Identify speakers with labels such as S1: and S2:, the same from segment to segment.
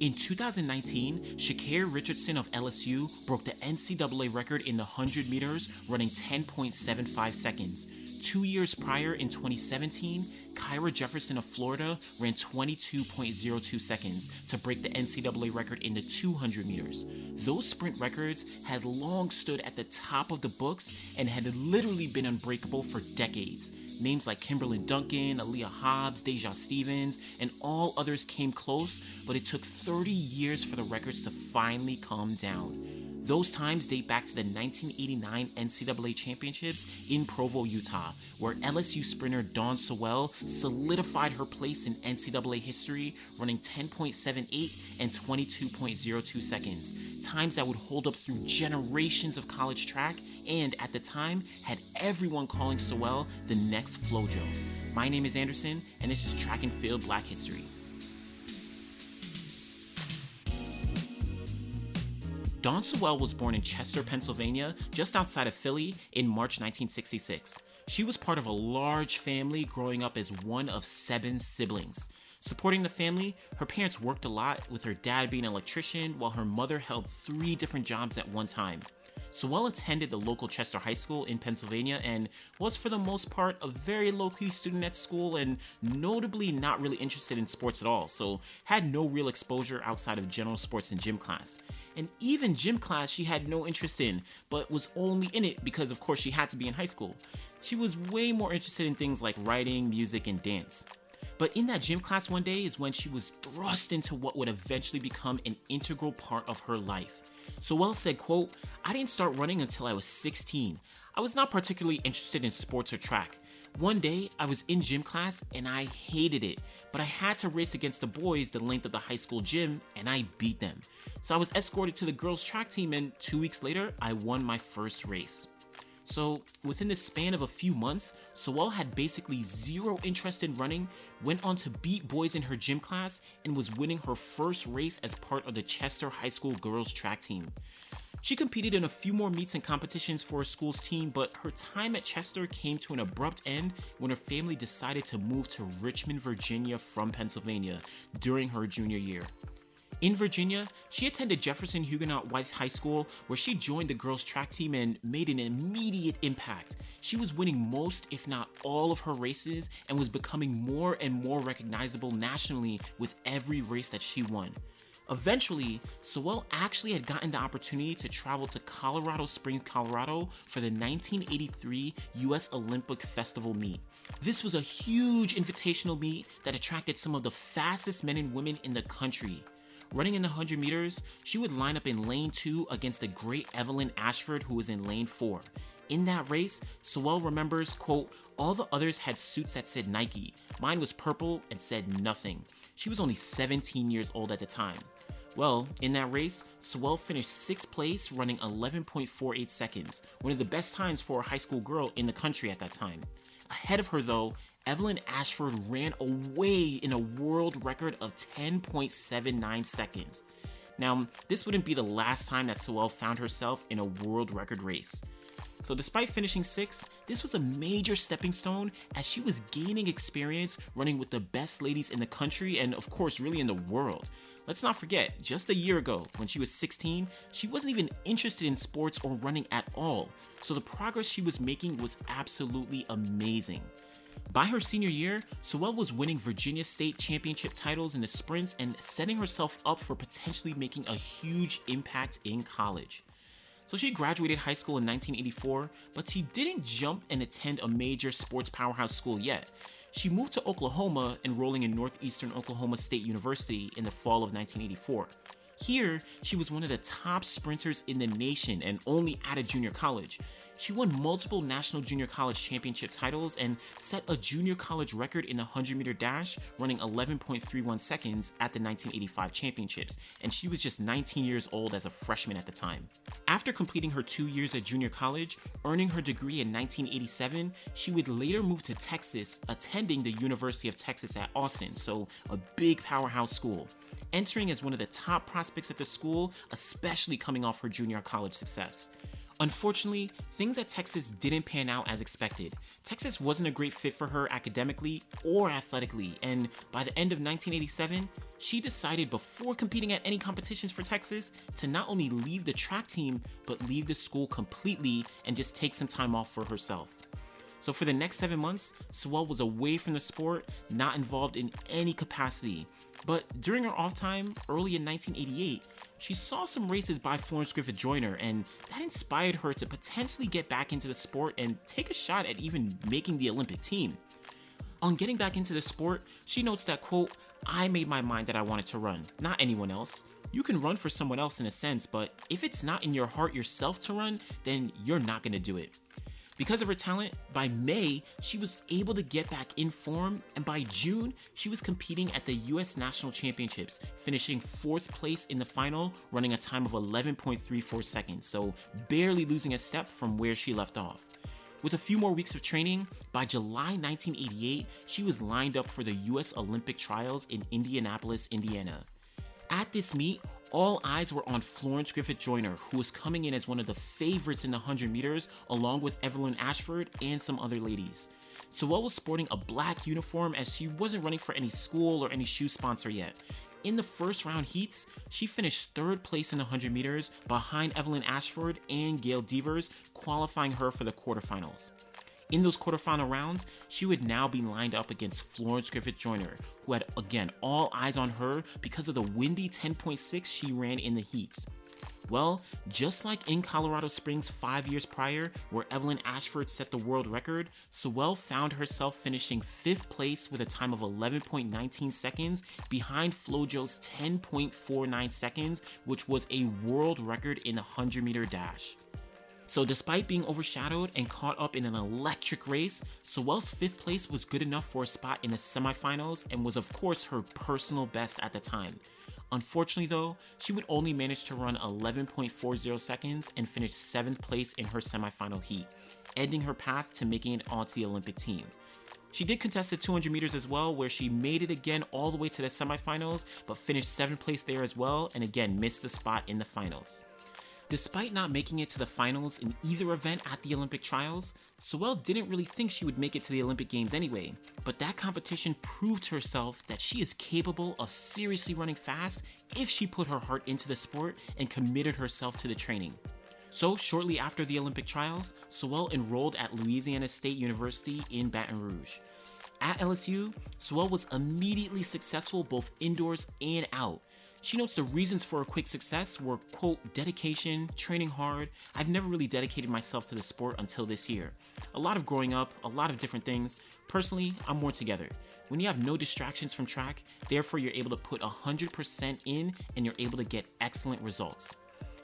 S1: In 2019, Sha'Carri Richardson of LSU broke the NCAA record in the 100 meters, running 10.75 seconds. Two years prior, in 2017, Kyra Jefferson of Florida ran 22.02 seconds to break the NCAA record in the 200 meters. Those sprint records had long stood at the top of the books and had literally been unbreakable for decades. Names like Kimberlyn Duncan, Aleia Hobbs, Deja Stevens, and all others came close, but it took 30 years for the records to finally come down. Those times date back to the 1989 NCAA Championships in Provo, Utah, where LSU sprinter Dawn Sewell solidified her place in NCAA history, running 10.78 and 22.02 seconds, times that would hold up through generations of college track and, at the time, had everyone calling Sewell the next Flojo. My name is Anderson, and this is Track and Field Black History. Dawn Sewell was born in Chester, Pennsylvania, just outside of Philly, in March 1966. She was part of a large family growing up as one of seven siblings. Supporting the family, her parents worked a lot, with her dad being an electrician while her mother held three different jobs at one time. Sewell attended the local Chester High School in Pennsylvania and was, for the most part, a very low key student at school and notably not really interested in sports at all, so had no real exposure outside of general sports and gym class. And even gym class she had no interest in, but was only in it because, of course, she had to be in high school. She was way more interested in things like writing, music, and dance. But in that gym class one day is when she was thrust into what would eventually become an integral part of her life Sewell said, quote, I didn't start running until I was 16. I was not particularly interested in sports or track. One day, I was in gym class and I hated it, but I had to race against the boys the length of the high school gym and I beat them. So I was escorted to the girls' track team and two weeks later, I won my first race. So, within the span of a few months, Sewell had basically zero interest in running, went on to beat boys in her gym class, and was winning her first race as part of the Chester High School girls track team. She competed in a few more meets and competitions for her school's team, but her time at Chester came to an abrupt end when her family decided to move to Richmond, Virginia from Pennsylvania during her junior year. In Virginia, she attended Jefferson Huguenot Wythe High School, where she joined the girls' track team and made an immediate impact. She was winning most, if not all, of her races and was becoming more and more recognizable nationally with every race that she won. Eventually, Sewell actually had gotten the opportunity to travel to Colorado Springs, Colorado for the 1983 US Olympic Festival meet. This was a huge invitational meet that attracted some of the fastest men and women in the country. Running in the 100 meters, she would line up in lane 2 against the great Evelyn Ashford, who was in lane 4. In that race, Sewell remembers, quote, all the others had suits that said Nike. Mine was purple and said nothing. She was only 17 years old at the time. Well, in that race, Sewell finished 6th place running 11.48 seconds, one of the best times for a high school girl in the country at that time. Ahead of her, though, Evelyn Ashford ran away in a world record of 10.79 seconds. Now, this wouldn't be the last time that Sewell found herself in a world record race. So, despite finishing sixth, this was a major stepping stone as she was gaining experience running with the best ladies in the country and, of course, really in the world. Let's not forget, just a year ago, when she was 16, she wasn't even interested in sports or running at all. So, the progress she was making was absolutely amazing. By her senior year, Sewell was winning Virginia State championship titles in the sprints and setting herself up for potentially making a huge impact in college. So she graduated high school in 1984, but she didn't jump and attend a major sports powerhouse school yet. She moved to Oklahoma, enrolling in Northeastern Oklahoma State University in the fall of 1984. Here, she was one of the top sprinters in the nation and only at a junior college. She won multiple national junior college championship titles and set a junior college record in the 100 meter dash, running 11.31 seconds at the 1985 championships, and she was just 19 years old as a freshman at the time. After completing her two years at junior college, earning her degree in 1987, she would later move to Texas, attending the University of Texas at Austin, so a big powerhouse school entering as one of the top prospects at the school, especially coming off her junior college success. Unfortunately, things at Texas didn't pan out as expected. Texas wasn't a great fit for her academically or athletically, and by the end of 1987, she decided before competing at any competitions for Texas to not only leave the track team, but leave the school completely and just take some time off for herself. So for the next seven months, Sewell was away from the sport, not involved in any capacity. But during her off time, early in 1988, she saw some races by Florence Griffith Joyner, and that inspired her to potentially get back into the sport and take a shot at even making the Olympic team. On getting back into the sport, she notes that, quote, I made my mind that I wanted to run, not anyone else. You can run for someone else in a sense, but if it's not in your heart yourself to run, then you're not gonna do it. Because of her talent, by May, she was able to get back in form, and by June, she was competing at the US National Championships, finishing fourth place in the final, running a time of 11.34 seconds, so barely losing a step from where she left off. With a few more weeks of training, by July 1988, she was lined up for the US Olympic trials in Indianapolis, Indiana. At this meet, all eyes were on Florence Griffith Joyner, who was coming in as one of the favorites in the 100 meters, along with Evelyn Ashford and some other ladies. Sewell was sporting a black uniform as she wasn't running for any school or any shoe sponsor yet. In the first round heats, she finished third place in the 100 meters behind Evelyn Ashford and Gail Devers, qualifying her for the quarterfinals. In those quarterfinal rounds, she would now be lined up against Florence Griffith Joyner, who had again all eyes on her because of the windy 10.6 she ran in the heats. Well, just like in Colorado Springs five years prior, where Evelyn Ashford set the world record, Sewell found herself finishing fifth place with a time of 11.19 seconds behind Flojo's 10.49 seconds, which was a world record in the 100 meter dash. So, despite being overshadowed and caught up in an electric race, Sewell's fifth place was good enough for a spot in the semifinals and was, of course, her personal best at the time. Unfortunately, though, she would only manage to run 11.40 seconds and finish 7th place in her semifinal heat, ending her path to making it onto the Olympic team. She did contest the 200 meters as well, where she made it again all the way to the semifinals, but finished 7th place there as well, and again missed the spot in the finals. Despite not making it to the finals in either event at the Olympic trials, Sewell didn't really think she would make it to the Olympic Games anyway, but that competition proved herself that she is capable of seriously running fast if she put her heart into the sport and committed herself to the training. So, shortly after the Olympic trials, Sewell enrolled at Louisiana State University in Baton Rouge. At LSU, Sewell was immediately successful both indoors and out, she notes the reasons for her quick success were, quote, dedication, training hard. I've never really dedicated myself to the sport until this year. A lot of growing up, a lot of different things. Personally, I'm more together. When you have no distractions from track, therefore you're able to put 100% in and you're able to get excellent results.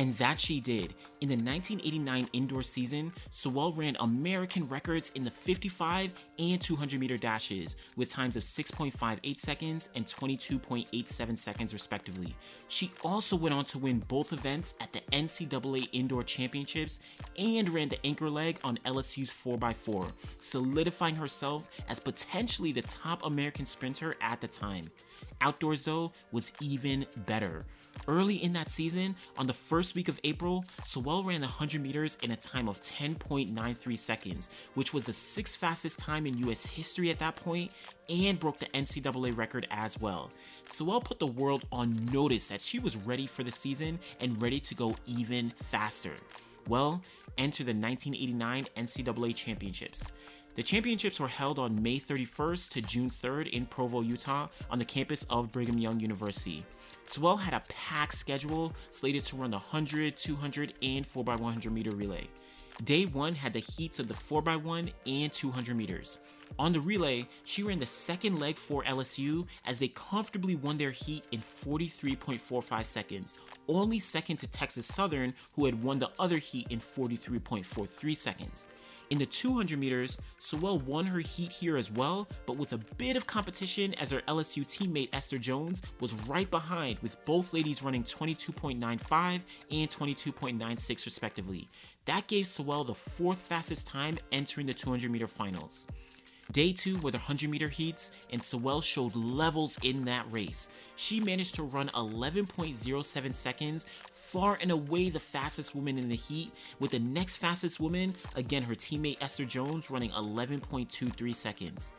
S1: And that she did. In the 1989 indoor season, Sewell ran American records in the 55 and 200 meter dashes with times of 6.58 seconds and 22.87 seconds, respectively. She also went on to win both events at the NCAA Indoor Championships and ran the anchor leg on LSU's 4x4, solidifying herself as potentially the top American sprinter at the time. Outdoors, though, was even better. Early in that season, on the first week of April, Sewell ran the 100 meters in a time of 10.93 seconds, which was the sixth fastest time in US history at that point and broke the NCAA record as well. Sewell put the world on notice that she was ready for the season and ready to go even faster. Well, enter the 1989 NCAA Championships. The championships were held on May 31st to June 3rd in Provo, Utah, on the campus of Brigham Young University. Sewell had a packed schedule slated to run the 100, 200, and 4x100 meter relay. Day 1 had the heats of the 4x1 and 200 meters. On the relay, she ran the second leg for LSU as they comfortably won their heat in 43.45 seconds, only second to Texas Southern, who had won the other heat in 43.43 seconds. In the 200 meters, Sewell won her heat here as well, but with a bit of competition as her LSU teammate Esther Jones was right behind, with both ladies running 22.95 and 22.96 respectively. That gave Sewell the fourth fastest time entering the 200 meter finals. Day two were the 100 meter heats, and Sewell showed levels in that race. She managed to run 11.07 seconds, far and away the fastest woman in the heat, with the next fastest woman, again her teammate Esther Jones, running 11.23 seconds.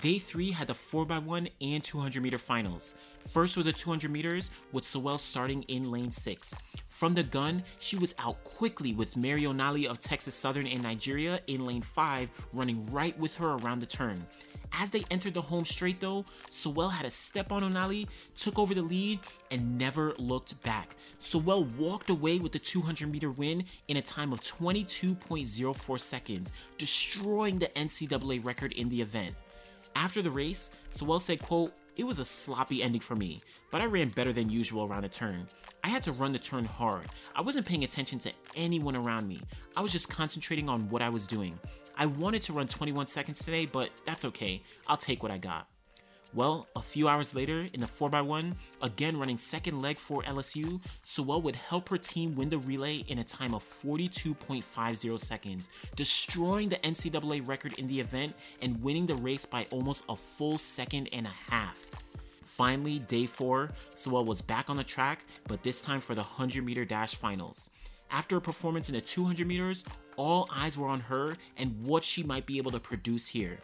S1: Day 3 had the 4x1 and 200 meter finals. First with the 200 meters, with Sewell starting in lane 6. From the gun, she was out quickly with Mary Onyali of Texas Southern and Nigeria in lane 5 running right with her around the turn. As they entered the home straight though, Sewell had a step on Onyali, took over the lead, and never looked back. Sewell walked away with the 200 meter win in a time of 22.04 seconds, destroying the NCAA record in the event. After the race, Sewell said, quote, it was a sloppy ending for me, but I ran better than usual around the turn. I had to run the turn hard. I wasn't paying attention to anyone around me. I was just concentrating on what I was doing. I wanted to run 21 seconds today, but that's okay. I'll take what I got. Well, a few hours later, in the 4x1, again running second leg for LSU, Sewell would help her team win the relay in a time of 42.50 seconds, destroying the NCAA record in the event and winning the race by almost a full second and a half. Finally, day 4, Sewell was back on the track, but this time for the 100 meter dash finals. After a performance in the 200 meters, all eyes were on her and what she might be able to produce here.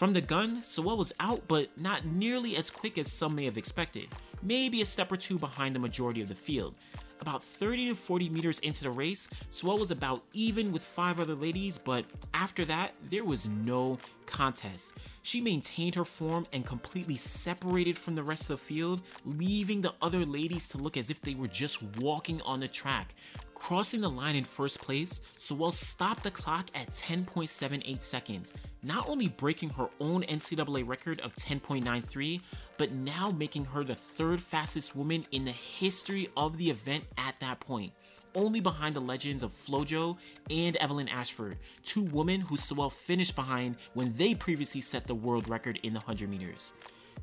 S1: From the gun, Sewell was out, but not nearly as quick as some may have expected, maybe a step or two behind the majority of the field. About 30 to 40 meters into the race, Sewell was about even with five other ladies, but after that, there was no contest. She maintained her form and completely separated from the rest of the field, leaving the other ladies to look as if they were just walking on the track. Crossing the line in first place, Sewell stopped the clock at 10.78 seconds, not only breaking her own NCAA record of 10.93, but now making her the third fastest woman in the history of the event at that point only behind the legends of Flojo and Evelyn Ashford, two women who Sewell finished behind when they previously set the world record in the 100 meters.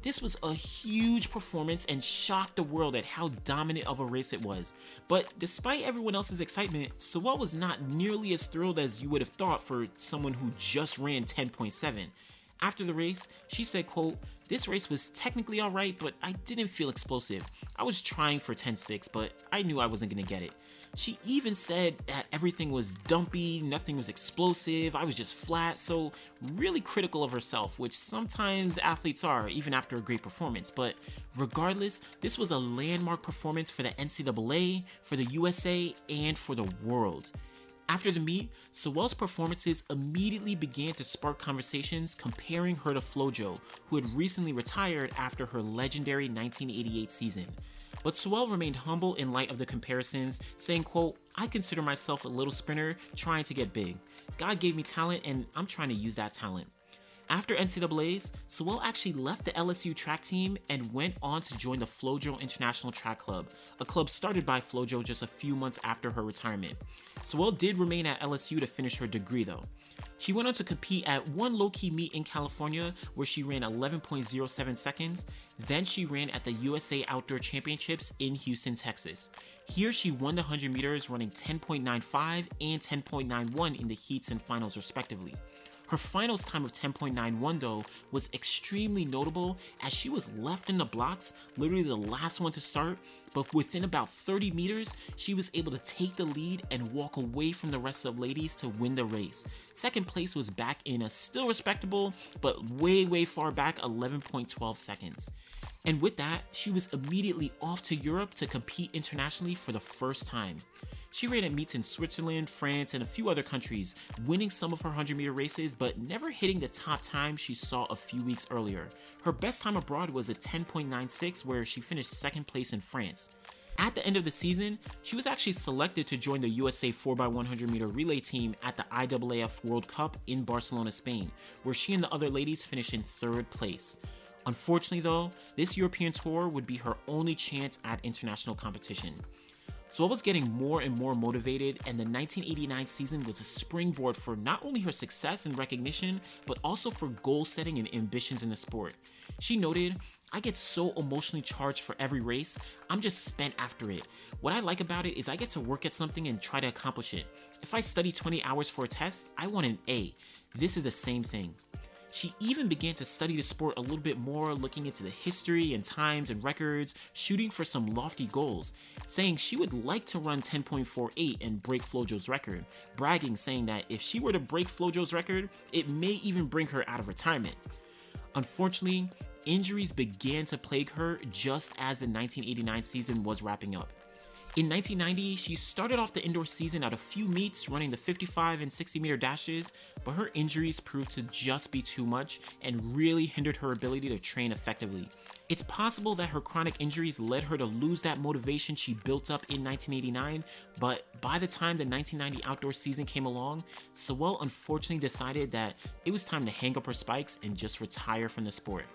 S1: This was a huge performance and shocked the world at how dominant of a race it was. But despite everyone else's excitement, Sewell was not nearly as thrilled as you would have thought for someone who just ran 10.7. After the race, she said, quote, this race was technically alright, but I didn't feel explosive. I was trying for 10.6, but I knew I wasn't gonna get it. She even said that everything was dumpy, nothing was explosive, I was just flat, so really critical of herself, which sometimes athletes are, even after a great performance. But regardless, this was a landmark performance for the NCAA, for the USA, and for the world. After the meet, Sewell's performances immediately began to spark conversations comparing her to Flojo, who had recently retired after her legendary 1988 season. But Sewell remained humble in light of the comparisons, saying, quote, I consider myself a little sprinter trying to get big. God gave me talent and I'm trying to use that talent. After NCAA's, Sewell actually left the LSU track team and went on to join the Flojo International Track Club, a club started by Flojo just a few months after her retirement. Sewell did remain at LSU to finish her degree though. She went on to compete at one low key meet in California where she ran 11.07 seconds. Then she ran at the USA Outdoor Championships in Houston, Texas. Here she won the 100 meters running 10.95 and 10.91 in the heats and finals, respectively. Her finals time of 10.91 though was extremely notable as she was left in the blocks, literally the last one to start, but within about 30 meters, she was able to take the lead and walk away from the rest of the ladies to win the race. Second place was back in a still respectable, but way, way far back 11.12 seconds. And with that, she was immediately off to Europe to compete internationally for the first time. She ran at meets in Switzerland, France, and a few other countries, winning some of her 100 meter races, but never hitting the top time she saw a few weeks earlier. Her best time abroad was a 10.96, where she finished second place in France. At the end of the season, she was actually selected to join the USA 4x100 meter relay team at the IAAF World Cup in Barcelona, Spain, where she and the other ladies finished in third place. Unfortunately, though, this European tour would be her only chance at international competition. So I was getting more and more motivated, and the 1989 season was a springboard for not only her success and recognition, but also for goal setting and ambitions in the sport. She noted, I get so emotionally charged for every race, I'm just spent after it. What I like about it is I get to work at something and try to accomplish it. If I study 20 hours for a test, I want an A. This is the same thing. She even began to study the sport a little bit more, looking into the history and times and records, shooting for some lofty goals, saying she would like to run 10.48 and break Flojo's record, bragging saying that if she were to break Flojo's record, it may even bring her out of retirement. Unfortunately, injuries began to plague her just as the 1989 season was wrapping up. In 1990, she started off the indoor season at a few meets running the 55 and 60 meter dashes, but her injuries proved to just be too much and really hindered her ability to train effectively. It's possible that her chronic injuries led her to lose that motivation she built up in 1989, but by the time the 1990 outdoor season came along, Sewell unfortunately decided that it was time to hang up her spikes and just retire from the sport.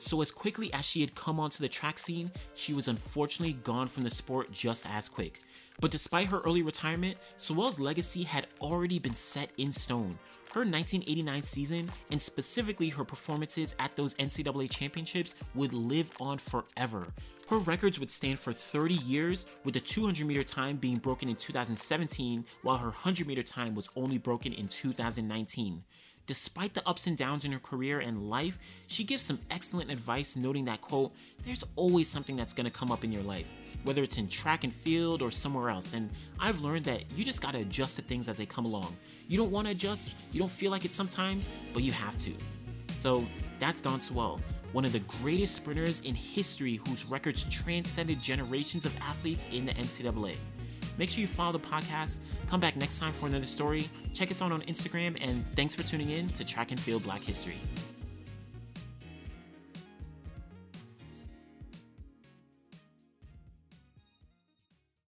S1: So, as quickly as she had come onto the track scene, she was unfortunately gone from the sport just as quick. But despite her early retirement, Sewell's legacy had already been set in stone. Her 1989 season, and specifically her performances at those NCAA championships, would live on forever. Her records would stand for 30 years, with the 200 meter time being broken in 2017, while her 100 meter time was only broken in 2019. Despite the ups and downs in her career and life, she gives some excellent advice noting that quote, there's always something that's going to come up in your life, whether it's in track and field or somewhere else. And I've learned that you just got to adjust to things as they come along. You don't want to adjust, you don't feel like it sometimes, but you have to. So that's Dawn Sewell, one of the greatest sprinters in history whose records transcended generations of athletes in the NCAA. Make sure you follow the podcast. Come back next time for another story. Check us out on Instagram, and thanks for tuning in to Track and Field Black History.